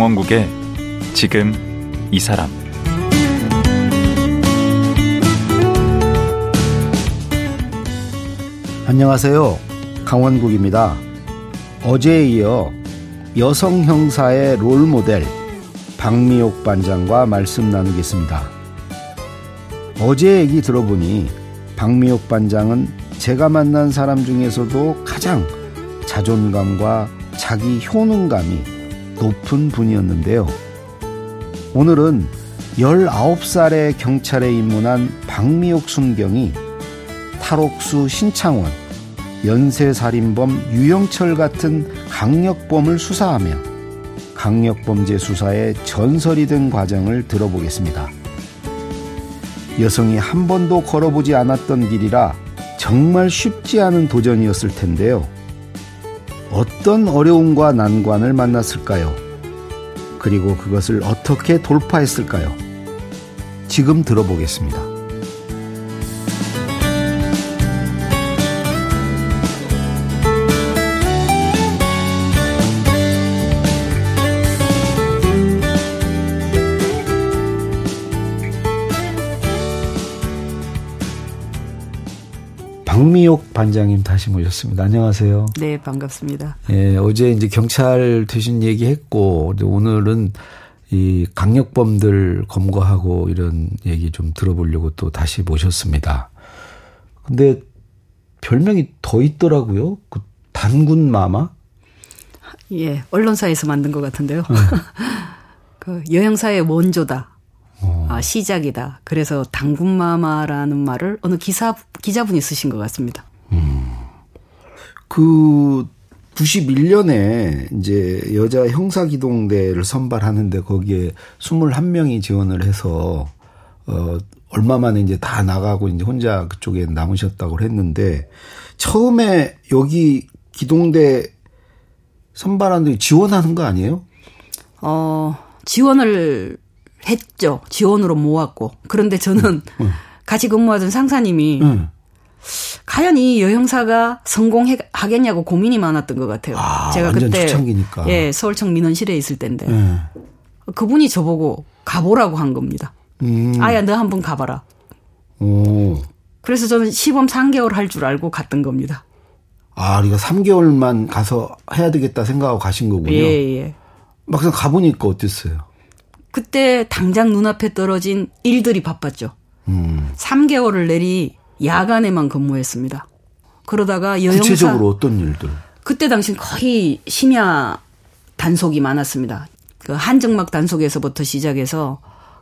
강원국의 지금 이 사람 안녕하세요. 강원국입니다. 어제에 이어 여성 형사의 롤 모델 박미옥 반장과 말씀 나누겠습니다. 어제 얘기 들어보니 박미옥 반장은 제가 만난 사람 중에서도 가장 자존감과 자기 효능감이 높은 분이었는데요. 오늘은 19살의 경찰에 입문한 박미옥 순경이 탈옥수 신창원, 연쇄살인범 유영철 같은 강력범을 수사하며 강력범죄 수사의 전설이 된 과정을 들어보겠습니다. 여성이 한 번도 걸어보지 않았던 길이라 정말 쉽지 않은 도전이었을 텐데요. 어떤 어려움과 난관을 만났을까요? 그리고 그것을 어떻게 돌파했을까요? 지금 들어보겠습니다. 박미옥 반장님 다시 모셨습니다. 안녕하세요. 네, 반갑습니다. 예, 어제 이제 경찰 되신 얘기 했고, 오늘은 이 강력범들 검거하고 이런 얘기 좀 들어보려고 또 다시 모셨습니다. 근데 별명이 더 있더라고요. 그 단군 마마? 예, 언론사에서 만든 것 같은데요. 네. 그 여행사의 원조다. 어. 아, 시작이다. 그래서 당군마마라는 말을 어느 기사 기자분이 쓰신 것 같습니다. 음. 그 91년에 이제 여자 형사기동대를 선발하는데 거기에 21명이 지원을 해서 어 얼마 만에 이제 다 나가고 이제 혼자 그쪽에 남으셨다고 했는데 처음에 여기 기동대 선발하는데 지원하는 거 아니에요? 어, 지원을 했죠. 지원으로 모았고. 그런데 저는 응. 음, 음. 같이 근무하던 상사님이 응. 음. 과연 이 여형사가 성공하겠냐고 고민이 많았던 것 같아요. 아, 제가 그때 초창기니까. 예 서울청 민원실에 있을 때인데 네. 그분이 저보고 가보라고 한 겁니다. 음. 아야 너 한번 가봐라. 오. 그래서 저는 시범 3개월 할 줄 알고 갔던 겁니다. 아, 우리가 3개월만 가서 해야 되겠다 생각하고 가신 거군요. 예, 예. 막상 가보니까 어땠어요? 그때 당장 눈앞에 떨어진 일들이 바빴죠. 음. 3개월을 내리 야간에만 근무했습니다. 그러다가 여영사 구체적으로 어떤 일들? 그때 당시 거의 심야 단속이 많았습니다. 그 한정막 단속에서부터 시작해서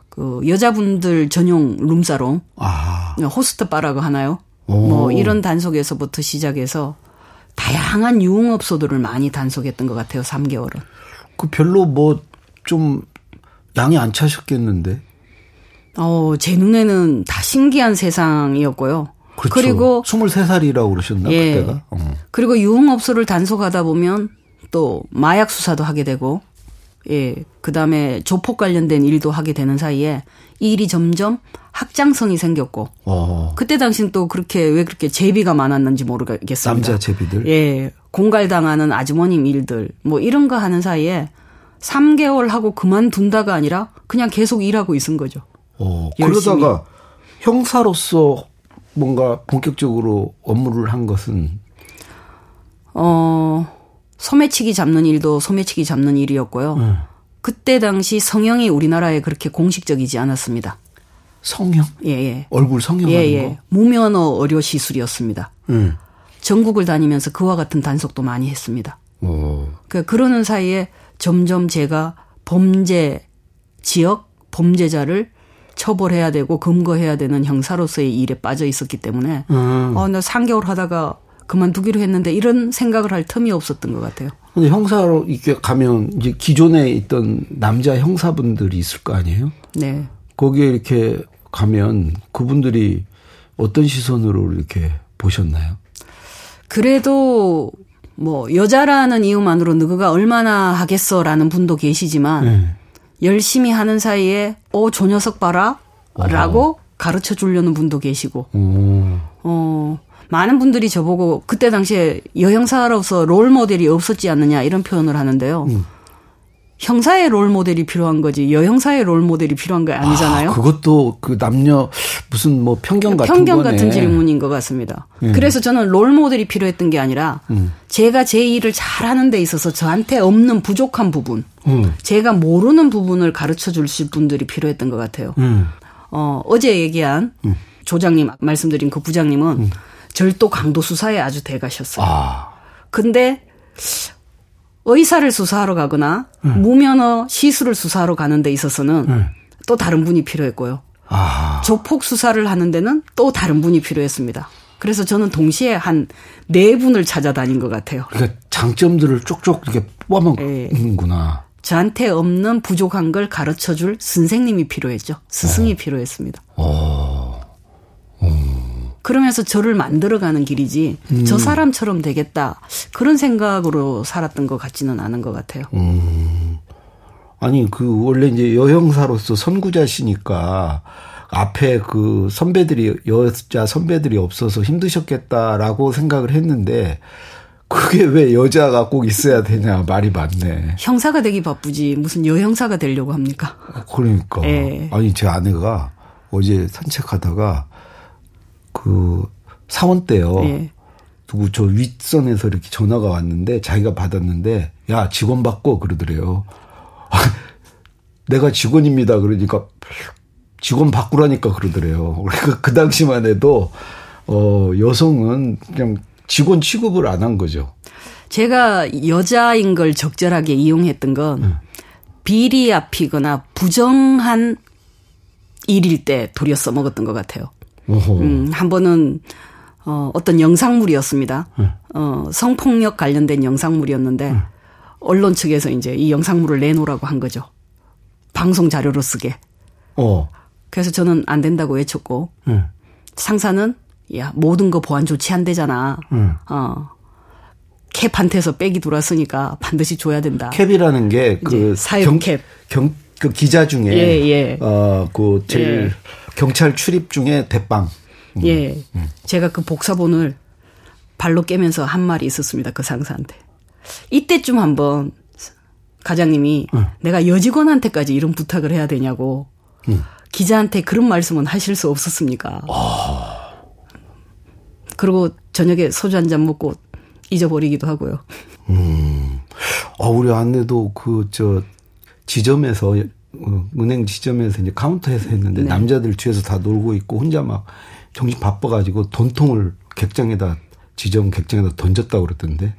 그 여자분들 전용 룸사롱, 아. 호스트 바라고 하나요? 오. 뭐 이런 단속에서부터 시작해서 다양한 유흥업소들을 많이 단속했던 것 같아요. 3개월은. 그 별로 뭐 좀 양이 안 차셨겠는데. 어, 제 눈에는 다 신기한 세상이었고요. 그렇죠. 그리고 23살이라고 그러셨나 예. 그때가. 어. 그리고 유흥업소를 단속하다 보면 또 마약 수사도 하게 되고 예. 그다음에 조폭 관련된 일도 하게 되는 사이에 이 일이 점점 확장성이 생겼고 어. 그때 당시는 또 그렇게 왜 그렇게 제비가 많았는지 모르겠습니다. 남자 제비들. 예. 공갈당하는 아주머님 일들 뭐 이런 거 하는 사이에 3개월 하고 그만둔다가 아니라 그냥 계속 일하고 있은 거죠. 어, 그러다가 형사로서 뭔가 본격적으로 업무를 한 것은 어 소매치기 잡는 일도 소매치기 잡는 일이었고요. 네. 그때 당시 성형이 우리나라에 그렇게 공식적이지 않았습니다. 성형? 예, 예. 얼굴 성형하는 예, 예. 거? 무면허 의료 시술이었습니다. 음. 전국을 다니면서 그와 같은 단속도 많이 했습니다. 오. 그 그러는 사이에 점점 제가 범죄 지역 범죄자를 처벌해야 되고 검거해야 되는 형사로서의 일에 빠져 있었기 때문에 음. 어, 나 3개월 하다가 그만두기로 했는데 이런 생각을 할 틈이 없었던 것 같아요. 근데 형사로 이렇게 가면 이제 기존에 있던 남자 형사분들이 있을 거 아니에요? 네. 거기에 이렇게 가면 그분들이 어떤 시선으로 이렇게 보셨나요? 그래도 뭐 여자라는 이유만으로 누구가 얼마나 하겠어라는 분도 계시지만 네. 열심히 하는 사이에 어, 저 녀석 봐라. 라고 어. 가르쳐 주려는 분도 계시고. 오. 어, 많은 분들이 저보고 그때 당시에 여행사로서 롤 모델이 없었지 않느냐 이런 표현을 하는데요. 음. 형사의 롤 모델이 필요한 거지 여형사의 롤 모델이 필요한 거 아니잖아요. 아, 그것도 그 남녀 무슨 뭐 편견 같은 편견 거네. 같은 질문인 것 같습니다. 음. 그래서 저는 롤 모델이 필요했던 게 아니라 음. 제가 제 일을 잘하는 데 있어서 저한테 없는 부족한 부분, 음. 제가 모르는 부분을 가르쳐 주실 분들이 필요했던 것 같아요. 음. 어, 어제 얘기한 음. 조장님 말씀드린 그 부장님은 음. 절도 강도 수사에 아주 대가셨어요. 아. 근데 의사를 수사하러 가거나 음. 무면허 시술을 수사하러 가는 데 있어서는 음. 또 다른 분이 필요했고요. 아. 조폭 수사를 하는 데는 또 다른 분이 필요했습니다. 그래서 저는 동시에 한 네 분을 찾아다닌 것 같아요. 그러니까 장점들을 쪽쪽 이렇게 뽑아먹는구나. 네. 저한테 없는 부족한 걸 가르쳐 줄 선생님이 필요했죠. 스승이 어. 필요했습니다. 어. 음. 그러면서 저를 만들어가는 길이지 음. 저 사람처럼 되겠다 그런 생각으로 살았던 것 같지는 않은 것 같아요. 음. 아니 그 원래 이제 여형사로서 선구자시니까 앞에 그 선배들이 여자 선배들이 없어서 힘드셨겠다라고 생각을 했는데 그게 왜 여자가 꼭 있어야 되냐 말이 많네. 형사가 되기 바쁘지 무슨 여형사가 되려고 합니까? 그러니까 네. 아니 제 아내가 어제 산책하다가 그 사원 때요. 네. 누구 저 윗선에서 이렇게 전화가 왔는데 자기가 받았는데 야 직원 바꿔 그러더래요. 내가 직원입니다. 그러니까 직원 바꾸라니까 그러더래요. 그러니까 그 당시만 해도 어 여성은 그냥 직원 취급을 안 한 거죠. 제가 여자인 걸 적절하게 이용했던 건 네. 비리 앞이거나 부정한 일일 때 도리어 써먹었던 것 같아요. 음, 한 번은 어, 어떤 영상물이었습니다. 네. 어, 성폭력 관련된 영상물이었는데 네. 언론 측에서 이제 이 영상물을 내놓으라고 한 거죠. 방송 자료로 쓰게. 어. 그래서 저는 안 된다고 외쳤고 네. 상사는 야 모든 거 보안 조치 안 되잖아. 네. 어. 캡한테서 백이 돌았으니까 반드시 줘야 된다. 캡이라는 게그 사용 캡. 경, 그 기자 중에 예, 예. 어그 제일 예. 경찰 출입 중에 대빵. 음. 예. 음. 제가 그 복사본을 발로 깨면서 한 말이 있었습니다. 그 상사한테. 이때쯤 한번 가장님이 음. 내가 여직원한테까지 이런 부탁을 해야 되냐고 음. 기자한테 그런 말씀은 하실 수 없었습니까? 아. 그리고 저녁에 소주 한 잔 먹고 잊어버리기도 하고요. 음. 아, 우리 아내도 그, 저, 지점에서 어, 은행 지점에서 이제 카운터에서 했는데 네. 남자들 뒤에서 다 놀고 있고 혼자 막 정신 바빠가지고 돈통을 객장에다 지점 객장에다 던졌다고 그랬던데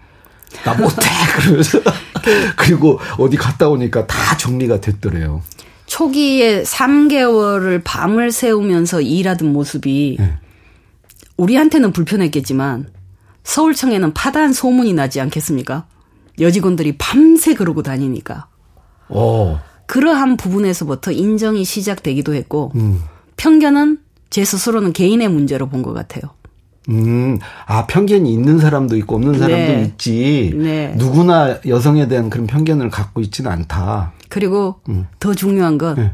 나 못해 그러면서 그 그리고 어디 갔다 오니까 다 정리가 됐더래요. 초기에 3개월을 밤을 새우면서 일하던 모습이 네. 우리한테는 불편했겠지만 서울청에는 파다한 소문이 나지 않겠습니까? 여직원들이 밤새 그러고 다니니까. 어. 그러한 부분에서부터 인정이 시작되기도 했고 음. 편견은 제 스스로는 개인의 문제로 본 것 같아요. 음, 아, 편견이 있는 사람도 있고 없는 사람도 네. 있지. 네. 누구나 여성에 대한 그런 편견을 갖고 있지는 않다. 그리고 음. 더 중요한 건 네.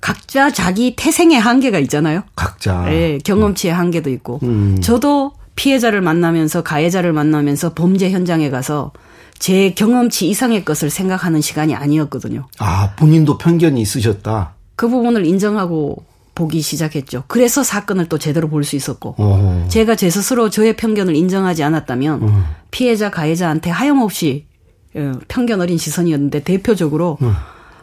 각자 자기 태생의 한계가 있잖아요. 각자. 네, 경험치의 한계도 있고. 음. 저도 피해자를 만나면서 가해자를 만나면서 범죄 현장에 가서 제 경험치 이상의 것을 생각하는 시간이 아니었거든요. 아, 본인도 편견이 있으셨다. 그 부분을 인정하고 보기 시작했죠. 그래서 사건을 또 제대로 볼 수 있었고, 어. 제가 제 스스로 저의 편견을 인정하지 않았다면 어. 피해자 가해자한테 하염없이 어, 편견 어린 시선이었는데 대표적으로 어.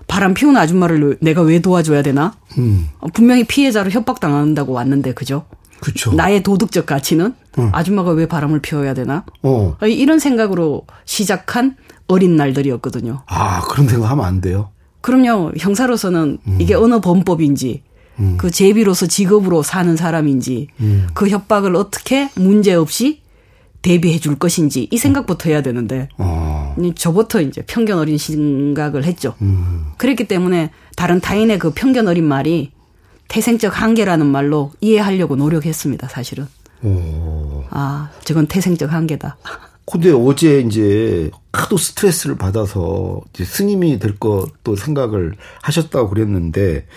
바람 피운 아줌마를 내가 왜 도와줘야 되나? 음. 분명히 피해자로 협박당한다고 왔는데 그죠? 그쵸. 나의 도덕적 가치는 응. 아줌마가 왜 바람을 피워야 되나? 어. 이런 생각으로 시작한 어린 날들이었거든요. 아, 그런 생각하면 안 돼요? 그럼요. 형사로서는 음. 이게 어느 범법인지, 음. 그 제비로서 직업으로 사는 사람인지, 음. 그 협박을 어떻게 문제 없이 대비해 줄 것인지 이 생각부터 해야 되는데 어. 저부터 이제 편견 어린 생각을 했죠. 음. 그랬기 때문에 다른 타인의 그 편견 어린 말이 태생적 한계라는 말로 이해하려고 노력했습니다, 사실은. 오. 아, 저건 태생적 한계다. 근데 어제 이제 하도 스트레스를 받아서 이제 스님이 될 것도 생각을 하셨다고 그랬는데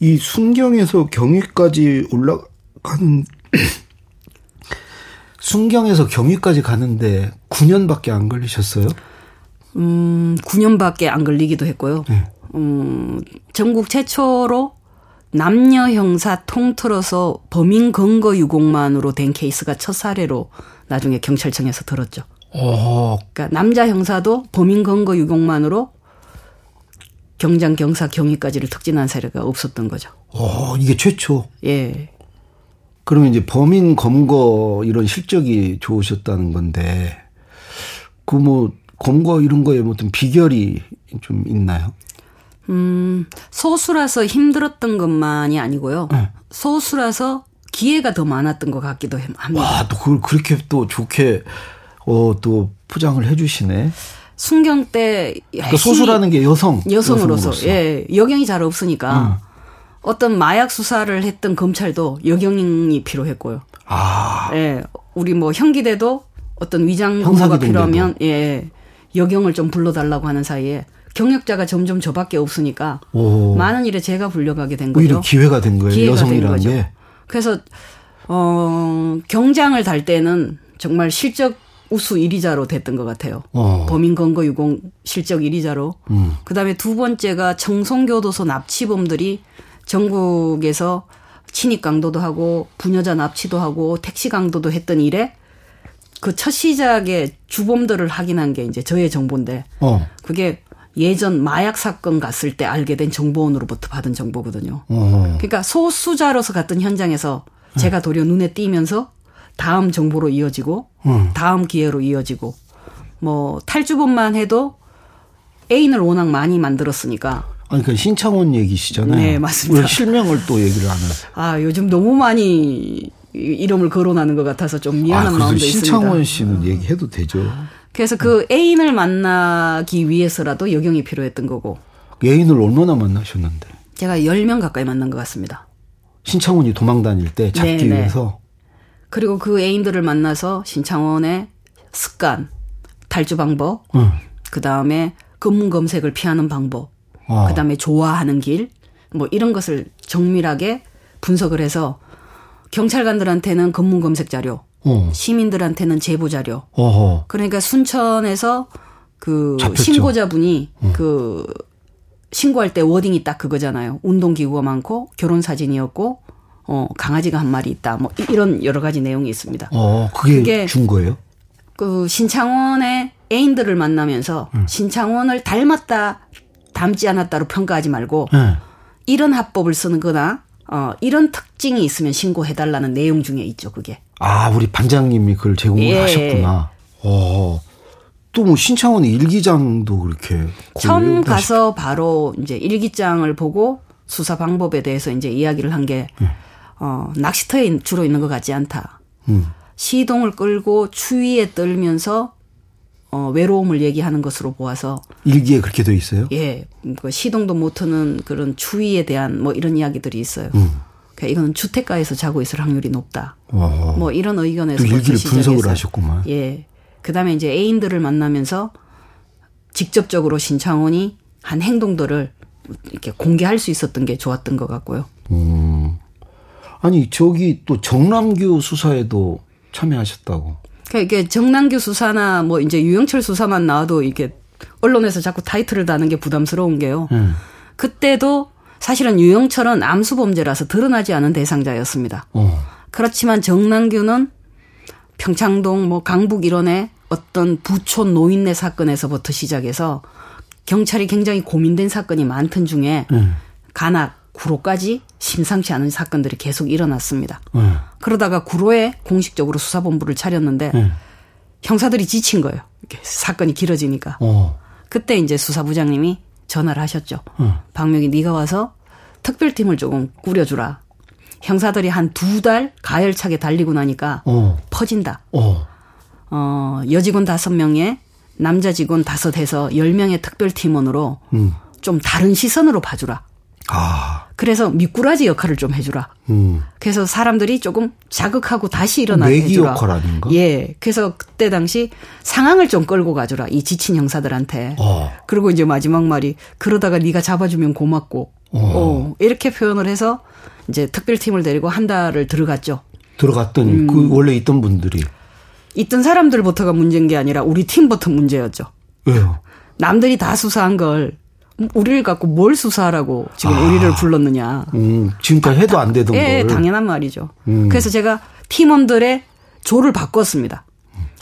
이 순경에서 경위까지 올라가는 순경에서 경위까지 가는데 9년밖에 안 걸리셨어요? 음, 9년밖에 안 걸리기도 했고요. 네. 음, 전국 최초로 남녀 형사 통틀어서 범인 근거 유곡만으로 된 케이스가 첫 사례로 나중에 경찰청에서 들었죠. 어. 그러니까 남자 형사도 범인 근거 유곡만으로 경장, 경사, 경위까지를 특진한 사례가 없었던 거죠. 어, 이게 최초. 예. 그러면 이제 범인 검거 이런 실적이 좋으셨다는 건데 그 뭐 검거 이런 거에 뭐 어떤 비결이 좀 있나요? 음, 소수라서 힘들었던 것만이 아니고요. 네. 소수라서 기회가 더 많았던 것 같기도 합니다. 와, 또 그걸 그렇게 또 좋게 어, 또 포장을 해 주시네. 순경 때 그러니까 소수라는 게 여성 여성으로서, 여성으로서. 예 여경이 잘 없으니까 음. 어떤 마약 수사를 했던 검찰도 여경이 필요했고요. 아, 예 우리 뭐 형기대도 어떤 위장 검사가 필요하면 예 여경을 좀 불러달라고 하는 사이에 경력자가 점점 저밖에 없으니까 오. 많은 일에 제가 불려가게 된 거죠. 오히려 기회가 된 거예요. 기회가 여성이라는 된 거죠. 게. 그래서 어 경장을 달 때는 정말 실적 우수 1위자로 됐던 것 같아요. 어. 범인 건거 유공 실적 1위자로. 음. 그다음에 두 번째가 청송교도소 납치범들이 전국에서 친입 강도도 하고 부녀자 납치도 하고 택시 강도도 했던 일에 그 첫 시작에 주범들을 확인한 게 이제 저의 정보인데 어. 그게 예전 마약 사건 갔을 때 알게 된 정보원으로부터 받은 정보거든요. 어. 그러니까 소수자로서 갔던 현장에서 제가 도리어 눈에 띄면서 다음 정보로 이어지고 음. 다음 기회로 이어지고 뭐 탈주범만 해도 애인을 워낙 많이 만들었으니까 아니 그 신창원 얘기시잖아요. 네 맞습니다. 실명을 또 얘기를 하는. 아 요즘 너무 많이 이름을 거론하는 것 같아서 좀 미안한 아, 마음도 신창원 있습니다. 신창원 씨는 얘기해도 되죠. 그래서 그 애인을 만나기 위해서라도 여경이 필요했던 거고. 애인을 얼마나 만나셨는데? 제가 10명 가까이 만난 것 같습니다. 신창원이 도망 다닐 때 잡기 네네. 네. 위해서? 그리고 그 애인들을 만나서 신창원의 습관, 탈주 방법, 응. 그 다음에 검문 검색을 피하는 방법, 어. 그 다음에 좋아하는 길, 뭐 이런 것을 정밀하게 분석을 해서 경찰관들한테는 검문 검색 자료, 어. 시민들한테는 제보 자료. 어허. 그러니까 순천에서 그 잡혔죠. 신고자분이 어. 그 신고할 때 워딩이 딱 그거잖아요. 운동기구가 많고 결혼 사진이었고 어 강아지가 한 마리 있다. 뭐 이런 여러 가지 내용이 있습니다. 어, 그게, 그게 준 거예요? 그 신창원의 애인들을 만나면서 음. 신창원을 닮았다, 닮지 않았다로 평가하지 말고 네. 이런 합법을 쓰는 거나 어 이런 특징이 있으면 신고해 달라는 내용 중에 있죠, 그게. 아, 우리 반장님이 그걸 제공을 예. 하셨구나. 어. 또뭐 신창원의 일기장도 그렇게 처음 가서 바로 이제 일기장을 보고 수사 방법에 대해서 이제 이야기를 한게 음. 어, 낚시터에 주로 있는 것 같지 않다. 음. 시동을 끌고 추위에 떨면서 어, 외로움을 얘기하는 것으로 보아서 일기에 그렇게 돼 있어요? 예, 그 시동도 못 트는 그런 추위에 대한 뭐 이런 이야기들이 있어요. 음. 그러니까 이거는 주택가에서 자고 있을 확률이 높다. 와. 뭐 이런 의견에서 일기를 분석을 하셨구만. 예. 그다음에 이제 애인들을 만나면서 직접적으로 신창원이 한 행동들을 이렇게 공개할 수 있었던 게 좋았던 것 같고요. 음. 아니 저기 또 정남규 수사에도 참여하셨다고. 그러니까 이게 정남규 수사나 뭐 이제 유영철 수사만 나와도 이게 언론에서 자꾸 타이틀을 다는 게 부담스러운 게요. 음. 그때도 사실은 유영철은 암수범죄라서 드러나지 않은 대상자였습니다. 어. 그렇지만 정남규는 평창동 뭐 강북 일원의 어떤 부촌 노인네 사건에서부터 시작해서 경찰이 굉장히 고민된 사건이 많던 중에 음. 간악 구로까지 심상치 않은 사건들이 계속 일어났습니다. 음. 그러다가 구로에 공식적으로 수사본부를 차렸는데 음. 형사들이 지친 거예요. 이렇게 사건이 길어지니까. 어. 그때 이제 수사부장님이 전화를 하셨죠. 어. 박명희 네가 와서 특별팀을 조금 꾸려주라. 형사들이 한 두 달 가열차게 달리고 나니까 어. 퍼진다. 어. 어, 여직원 다섯 명에 남자 직원 다섯 해서 열 명의 특별팀원으로 음. 좀 다른 시선으로 봐주라. 아. 그래서 미꾸라지 역할을 좀 해주라. 음. 그래서 사람들이 조금 자극하고 다시 일어나게 해주라. 역할 아닌가? 예. 그래서 그때 당시 상황을 좀 끌고 가주라. 이 지친 형사들한테. 어. 그리고 이제 마지막 말이 그러다가 네가 잡아주면 고맙고. 어. 어. 이렇게 표현을 해서 이제 특별팀을 데리고 한 달을 들어갔죠. 들어갔더니 음. 그 원래 있던 분들이 있던 사람들부터가 문제인 게 아니라 우리 팀부터 문제였죠. 왜요? 남들이 다 수사한 걸 우리를 갖고 뭘 수사하라고 지금 아. 우리를 불렀느냐. 음, 지금까지 해도 안 되던 예, 걸. 당연한 말이죠. 음. 그래서 제가 팀원들의 조를 바꿨습니다.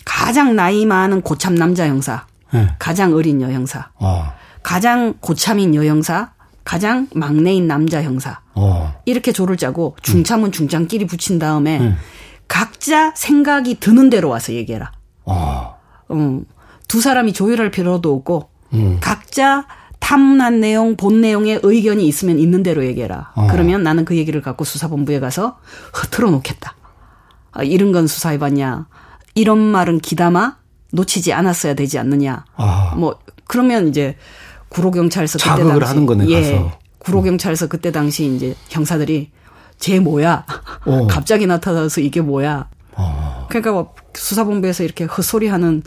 가장 나이 많은 고참 남자 형사, 네. 가장 어린 여 형사, 어. 가장 고참인 여 형사, 가장 막내인 남자 형사. 어. 이렇게 조를 짜고 중참은 중장끼리 붙인 다음에 네. 각자 생각이 드는 대로 와서 얘기해라. 어. 음, 두 사람이 조율할 필요도 없고 음. 각자 탐문한 내용, 본 내용에 의견이 있으면 있는 대로 얘기해라. 어. 그러면 나는 그 얘기를 갖고 수사본부에 가서 흐트러 놓겠다. 아, 이런 건 수사해봤냐. 이런 말은 기담아 놓치지 않았어야 되지 않느냐. 아. 뭐 그러면 이제 구로경찰서 그때 당시 하는 거네 예, 가서. 구로경찰서 그때 당시 이제 형사들이 쟤 뭐야? 어. 갑자기 나타나서 이게 뭐야? 어. 그러니까 뭐 수사본부에서 이렇게 헛소리하는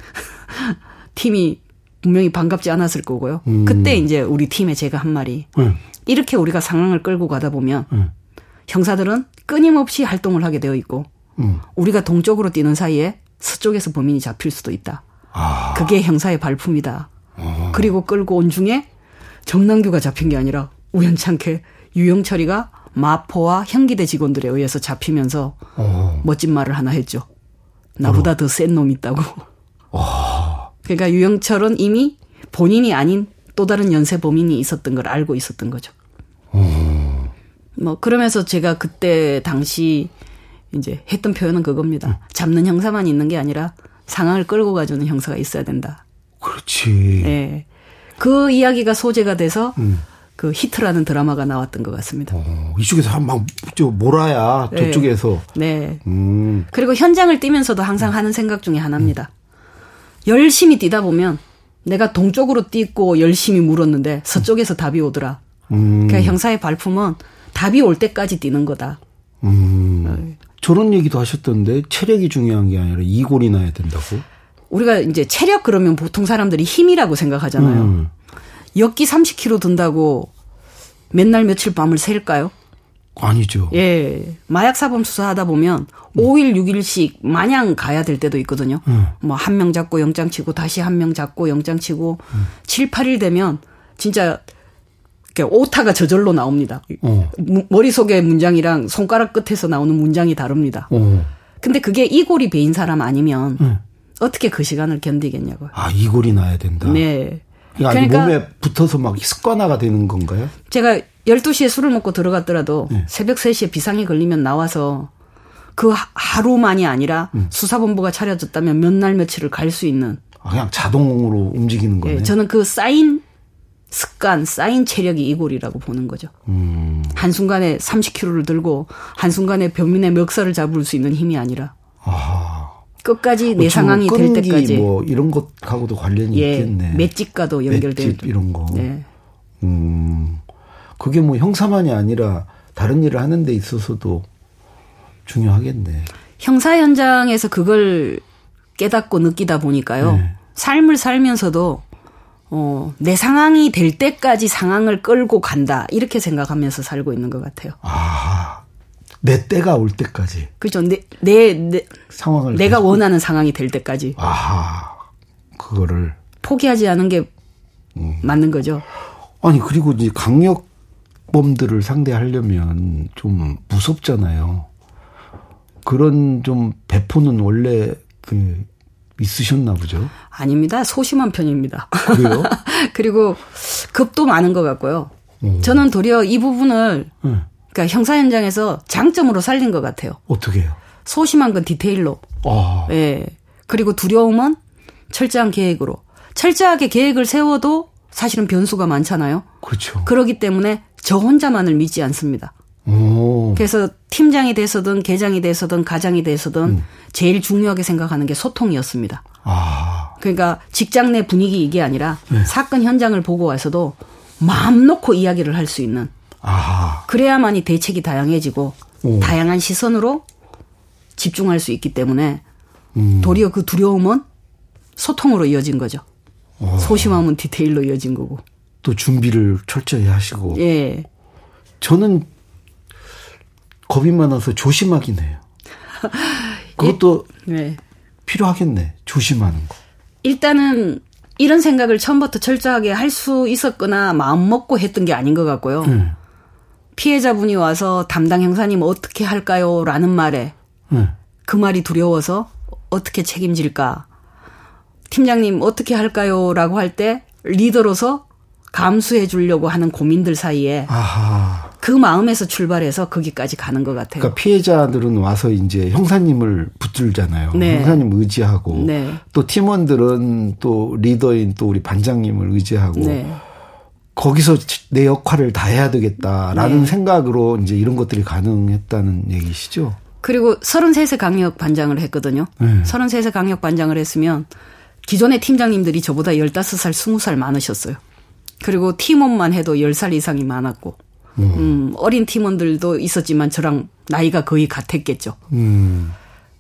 팀이 분명히 반갑지 않았을 거고요. 음. 그때 이제 우리 팀에 제가 한 말이 음. 이렇게 우리가 상황을 끌고 가다 보면 음. 형사들은 끊임없이 활동을 하게 되어 있고 음. 우리가 동쪽으로 뛰는 사이에 서쪽에서 범인이 잡힐 수도 있다. 아. 그게 형사의 발품이다. 어. 그리고 끌고 온 중에 정남규가 잡힌 게 아니라 우연찮게 유영철이가 마포와 형기대 직원들에 의해서 잡히면서 어. 멋진 말을 하나 했죠. 나보다 더 센놈 있다고. 어. 그러니까 유영철은 이미 본인이 아닌 또 다른 연쇄 범인이 있었던 걸 알고 있었던 거죠. 어. 뭐 그러면서 제가 그때 당시 이제 했던 표현은 그겁니다. 잡는 형사만 있는 게 아니라 상황을 끌고 가주는 형사가 있어야 된다. 그렇지. 네. 그 이야기가 소재가 돼서 음. 그 히트라는 드라마가 나왔던 것 같습니다. 어, 이쪽에서 막 몰아야 네. 저쪽에서. 네. 음. 그리고 현장을 뛰면서도 항상 하는 생각 중에 하나입니다. 음. 열심히 뛰다 보면 내가 동쪽으로 뛰고 열심히 물었는데 서쪽에서 답이 오더라. 음. 그러니까 형사의 발품은 답이 올 때까지 뛰는 거다. 음. 네. 저런 얘기도 하셨던데 체력이 중요한 게 아니라 이골이 나야 된다고? 우리가 이제 체력 그러면 보통 사람들이 힘이라고 생각하잖아요. 음. 역기 30kg 든다고 맨날 며칠 밤을 셀까요? 아니죠. 예. 마약 사범 수사하다 보면 음. 5일, 6일씩 마냥 가야 될 때도 있거든요. 음. 뭐한 명 잡고 영장 치고 다시 한 명 잡고 영장 치고 음. 7, 8일 되면 진짜 오타가 저절로 나옵니다. 어. 머릿속의 문장이랑 손가락 끝에서 나오는 문장이 다릅니다. 어. 근데 그게 이골이 베인 사람 아니면 네. 어떻게 그 시간을 견디겠냐고요. 아, 이골이 나야 된다? 네. 그러니까 몸에 붙어서 막 습관화가 되는 건가요? 제가 12시에 술을 먹고 들어갔더라도 네. 새벽 3시에 비상이 걸리면 나와서 그 하루만이 아니라 음. 수사본부가 차려졌다면 몇 날 며칠을 갈 수 있는 아, 그냥 자동으로 움직이는 거네. 네, 저는 그 쌓인 습관, 쌓인 체력이 이골이라고 보는 거죠. 음. 한순간에 30kg를 들고 한순간에 병민의 멱살을 잡을 수 있는 힘이 아니라 아. 끝까지 내 어, 상황이 될 때까지 뭐 이런 것하고도 관련이 예, 있겠네. 맷집과도 연결된 이런 거. 네. 음. 그게 뭐 형사만이 아니라 다른 일을 하는 데 있어서도 중요하겠네. 형사 현장에서 그걸 깨닫고 느끼다 보니까요. 네. 삶을 살면서도 어, 내 상황이 될 때까지 상황을 끌고 간다. 이렇게 생각하면서 살고 있는 것 같아요. 아, 내 때가 올 때까지. 그렇죠. 내, 내, 내 상황을. 내가 계속. 원하는 상황이 될 때까지. 아, 그거를. 포기하지 않은 게 음. 맞는 거죠. 아니, 그리고 이제 강력 범들을 상대하려면 좀 무섭잖아요. 그런 좀 배포는 원래 그 있으셨나 보죠? 아닙니다. 소심한 편입니다. 그래요? 그리고 급도 많은 것 같고요. 오. 저는 도리어 이 부분을 네. 그러니까 형사 현장에서 장점으로 살린 것 같아요. 어떻게 요 소심한 건 디테일로. 아. 예. 그리고 두려움은 철저한 계획으로. 철저하게 계획을 세워도 사실은 변수가 많잖아요. 그렇죠. 그러기 때문에 저 혼자만을 믿지 않습니다. 오. 그래서 팀장이 돼서든 계장이 돼서든 가장이 돼서든 음. 제일 중요하게 생각하는 게 소통이었습니다. 아. 그러니까 직장 내 분위기 이게 아니라 네. 사건 현장을 보고 와서도 마음 놓고 이야기를 할 수 있는. 아. 그래야만이 대책이 다양해지고 오. 다양한 시선으로 집중할 수 있기 때문에 음. 도리어 그 두려움은 소통으로 이어진 거죠. 오. 소심함은 디테일로 이어진 거고. 또 준비를 철저히 하시고. 예. 저는 겁이 많아서 조심하긴 해요. 그것도 네. 필요하겠네. 조심하는 거. 일단은 이런 생각을 처음부터 철저하게 할 수 있었거나 마음 먹고 했던 게 아닌 것 같고요. 음. 피해자분이 와서 담당 형사님 어떻게 할까요? 라는 말에 음. 그 말이 두려워서 어떻게 책임질까? 팀장님 어떻게 할까요? 라고 할 때 리더로서 감수해 주려고 하는 고민들 사이에 아하. 그 마음에서 출발해서 거기까지 가는 것 같아요. 그러니까 피해자들은 와서 이제 형사님을 붙들잖아요. 네. 형사님 의지하고 네. 또 팀원들은 또 리더인 또 우리 반장님을 의지하고 네. 거기서 내 역할을 다 해야 되겠다라는 네. 생각으로 이제 이런 것들이 가능했다는 얘기시죠. 그리고 33세 강력 반장을 했거든요. 네. 33세 강력 반장을 했으면 기존의 팀장님들이 저보다 15살, 20살 많으셨어요. 그리고 팀원만 해도 10살 이상이 많았고, 음. 음, 어린 팀원들도 있었지만 저랑 나이가 거의 같았겠죠. 음.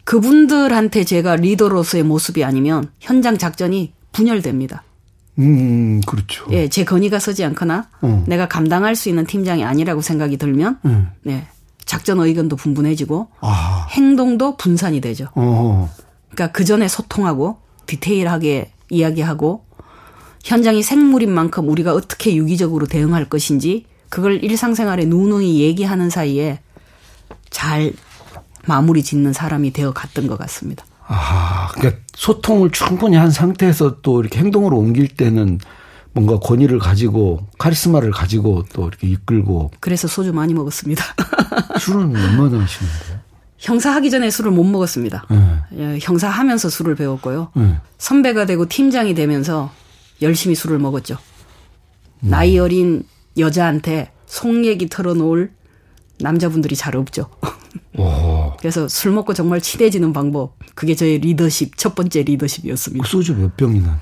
그분들한테 제가 리더로서의 모습이 아니면 현장 작전이 분열됩니다. 음, 그렇죠. 예, 제 건의가 서지 않거나 어. 내가 감당할 수 있는 팀장이 아니라고 생각이 들면, 음. 네, 작전 의견도 분분해지고 아. 행동도 분산이 되죠. 어. 그러니까 그 전에 소통하고 디테일하게 이야기하고 현장이 생물인 만큼 우리가 어떻게 유기적으로 대응할 것인지 그걸 일상생활에 누누이 얘기하는 사이에 잘 마무리 짓는 사람이 되어 갔던 것 같습니다. 아, 그러니까 소통을 충분히 한 상태에서 또 이렇게 행동으로 옮길 때는 뭔가 권위를 가지고 카리스마를 가지고 또 이렇게 이끌고. 그래서 소주 많이 먹었습니다. 술은 얼마나 하시는데? 형사 하기 전에 술을 못 먹었습니다. 네. 형사 하면서 술을 배웠고요. 네. 선배가 되고 팀장이 되면서 열심히 술을 먹었죠. 음. 나이 어린 여자한테 속 얘기 털어놓을 남자분들이 잘 없죠. 그래서 술 먹고 정말 친해지는 방법. 그게 저의 리더십, 첫 번째 리더십이었습니다. 그 소주 몇 병이나?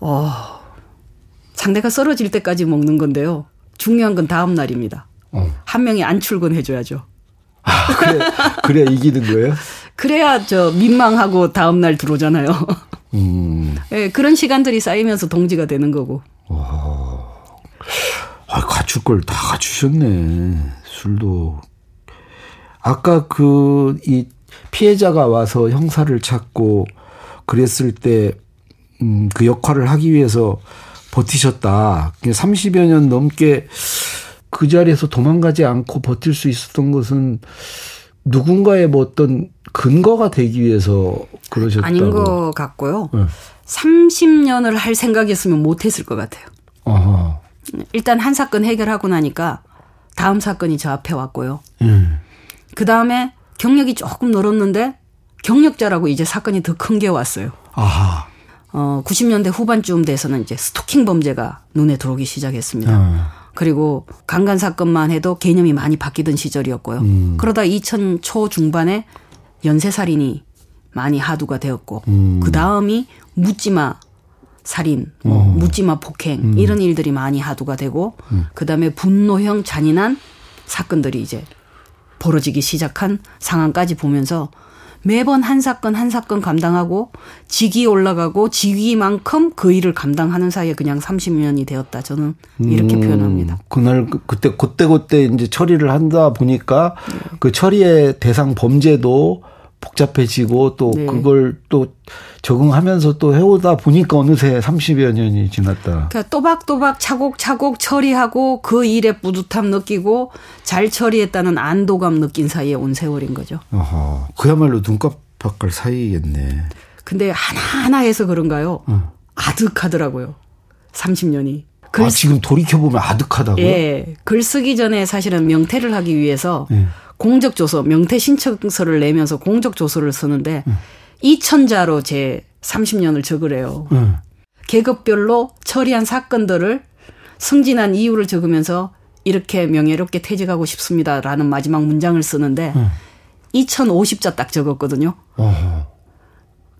어, 상대가 쓰러질 때까지 먹는 건데요. 중요한 건 다음 날입니다. 어. 한 명이 안 출근해줘야죠. 아, 그래, 그래야 이기는 거예요? 그래야 저 민망하고 다음 날 들어오잖아요. 음. 네, 그런 시간들이 쌓이면서 동지가 되는 거고. 와. 아, 갖출 걸 다 갖추셨네. 술도. 아까 그, 이 피해자가 와서 형사를 찾고 그랬을 때, 음, 그 역할을 하기 위해서 버티셨다. 30여 년 넘게 그 자리에서 도망가지 않고 버틸 수 있었던 것은 누군가의 뭐 어떤 근거가 되기 위해서 그러셨다고. 아닌 것 같고요. 네. 30년을 할 생각이었으면 못했을 것 같아요. 어허. 일단 한 사건 해결하고 나니까 다음 사건이 저 앞에 왔고요. 음. 그 다음에 경력이 조금 늘었는데 경력자라고 이제 사건이 더 큰 게 왔어요. 아하. 어, 90년대 후반쯤 돼서는 이제 스토킹 범죄가 눈에 들어오기 시작했습니다. 음. 그리고 강간 사건만 해도 개념이 많이 바뀌던 시절이었고요. 음. 그러다 2000초 중반에 연쇄살인이 많이 하두가 되었고 음. 그 다음이 묻지마 살인, 뭐 어. 묻지마 폭행 음. 이런 일들이 많이 하두가 되고 음. 그 다음에 분노형 잔인한 사건들이 이제 벌어지기 시작한 상황까지 보면서 매번 한 사건 한 사건 감당하고 직위 올라가고 직위만큼 그 일을 감당하는 사이에 그냥 30년이 되었다. 저는 이렇게 음, 표현합니다. 그날 그, 그때 그때 그때 이제 처리를 한다 보니까 네. 그 처리의 대상 범죄도 복잡해지고 또 네. 그걸 또 적응하면서 또 해오다 보니까 어느새 30여 년이 지났다. 그러니까 또박또박 차곡차곡 처리하고 그 일에 뿌듯함 느끼고 잘 처리했다는 안도감 느낀 사이에 온 세월인 거죠. 어허, 그야말로 눈깜박할 사이겠네. 근데 하나하나 해서 그런가요? 어. 아득하더라고요. 30년이. 글 아, 지금 돌이켜보면 아득하다고요? 예. 글 쓰기 전에 사실은 명태를 하기 위해서 예. 공적 조서, 명태 신청서를 내면서 공적 조서를 쓰는데 음. 2천자로 제 30년을 적으래요. 음. 계급별로 처리한 사건들을 승진한 이유를 적으면서 이렇게 명예롭게 퇴직하고 싶습니다라는 마지막 문장을 쓰는데 음. 2050자 딱 적었거든요. 어허.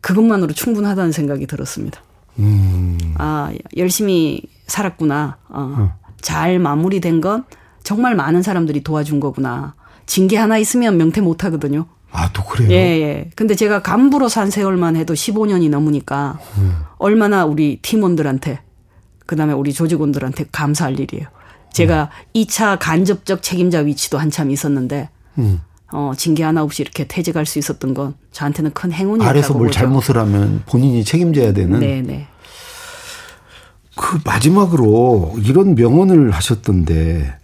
그것만으로 충분하다는 생각이 들었습니다. 음. 아, 열심히 살았구나. 어. 음. 잘 마무리된 건 정말 많은 사람들이 도와준 거구나. 징계 하나 있으면 명퇴 못 하거든요. 아, 또 그래요? 예, 예. 근데 제가 간부로 산 세월만 해도 15년이 넘으니까 음. 얼마나 우리 팀원들한테 그다음에 우리 조직원들한테 감사할 일이에요. 제가 음. 2차 간접적 책임자 위치도 한참 있었는데 음. 어, 징계 하나 없이 이렇게 퇴직할 수 있었던 건 저한테는 큰 행운이었다고 아래서 뭘 보죠. 잘못을 하면 본인이 책임져야 되는. 네, 네. 그 마지막으로 이런 명언을 하셨던데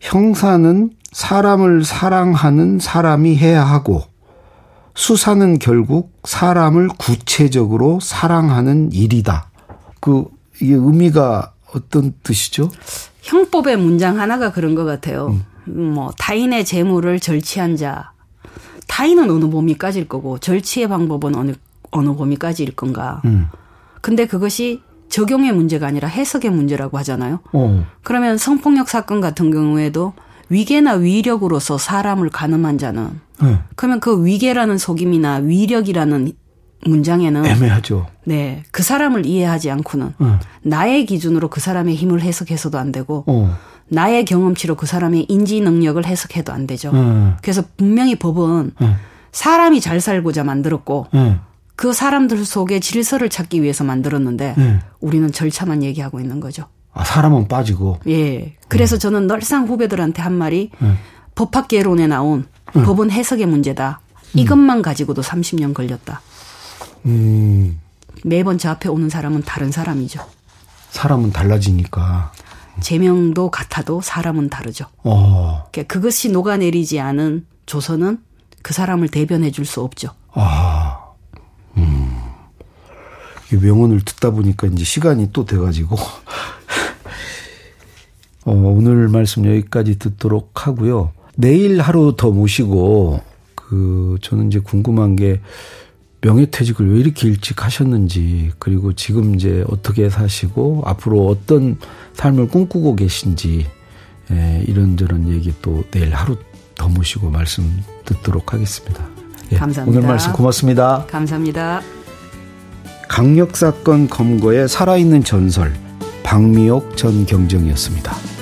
형사는 사람을 사랑하는 사람이 해야 하고 수사는 결국 사람을 구체적으로 사랑하는 일이다. 그 이게 의미가 어떤 뜻이죠? 형법의 문장 하나가 그런 것 같아요. 음. 뭐 타인의 재물을 절취한 자, 타인은 어느 범위까지일 거고 절취의 방법은 어느 어느 범위까지일 건가. 음. 근데 그것이 적용의 문제가 아니라 해석의 문제라고 하잖아요. 어. 그러면 성폭력 사건 같은 경우에도 위계나 위력으로서 사람을 가늠한 자는 네. 그러면 그 위계라는 속임이나 위력이라는 문장에는 애매하죠. 네, 그 사람을 이해하지 않고는 네. 나의 기준으로 그 사람의 힘을 해석해서도 안 되고 어. 나의 경험치로 그 사람의 인지 능력을 해석해도 안 되죠. 네. 그래서 분명히 법은 네. 사람이 잘 살고자 만들었고 네. 그 사람들 속에 질서를 찾기 위해서 만들었는데 네. 우리는 절차만 얘기하고 있는 거죠. 아, 사람은 빠지고. 예. 그래서 저는 늘상 후배들한테 한 말이 법학개론에 나온 법은 해석의 문제다. 이것만 가지고도 30년 걸렸다. 음. 매번 저 앞에 오는 사람은 다른 사람이죠. 사람은 달라지니까. 제명도 같아도 사람은 다르죠. 어. 그러니까 그것이 녹아내리지 않은 조선은 그 사람을 대변해 줄 수 없죠. 아. 음. 이 명언을 듣다 보니까 이제 시간이 또 돼가지고. 어, 오늘 말씀 여기까지 듣도록 하고요. 내일 하루 더 모시고, 그, 저는 이제 궁금한 게, 명예퇴직을 왜 이렇게 일찍 하셨는지, 그리고 지금 이제 어떻게 사시고, 앞으로 어떤 삶을 꿈꾸고 계신지, 예, 이런저런 얘기 또 내일 하루 더 모시고 말씀 듣도록 하겠습니다. 예, 감사합니다. 오늘 말씀 고맙습니다. 감사합니다. 강력 사건 검거의 살아있는 전설, 박미옥 전 경정이었습니다.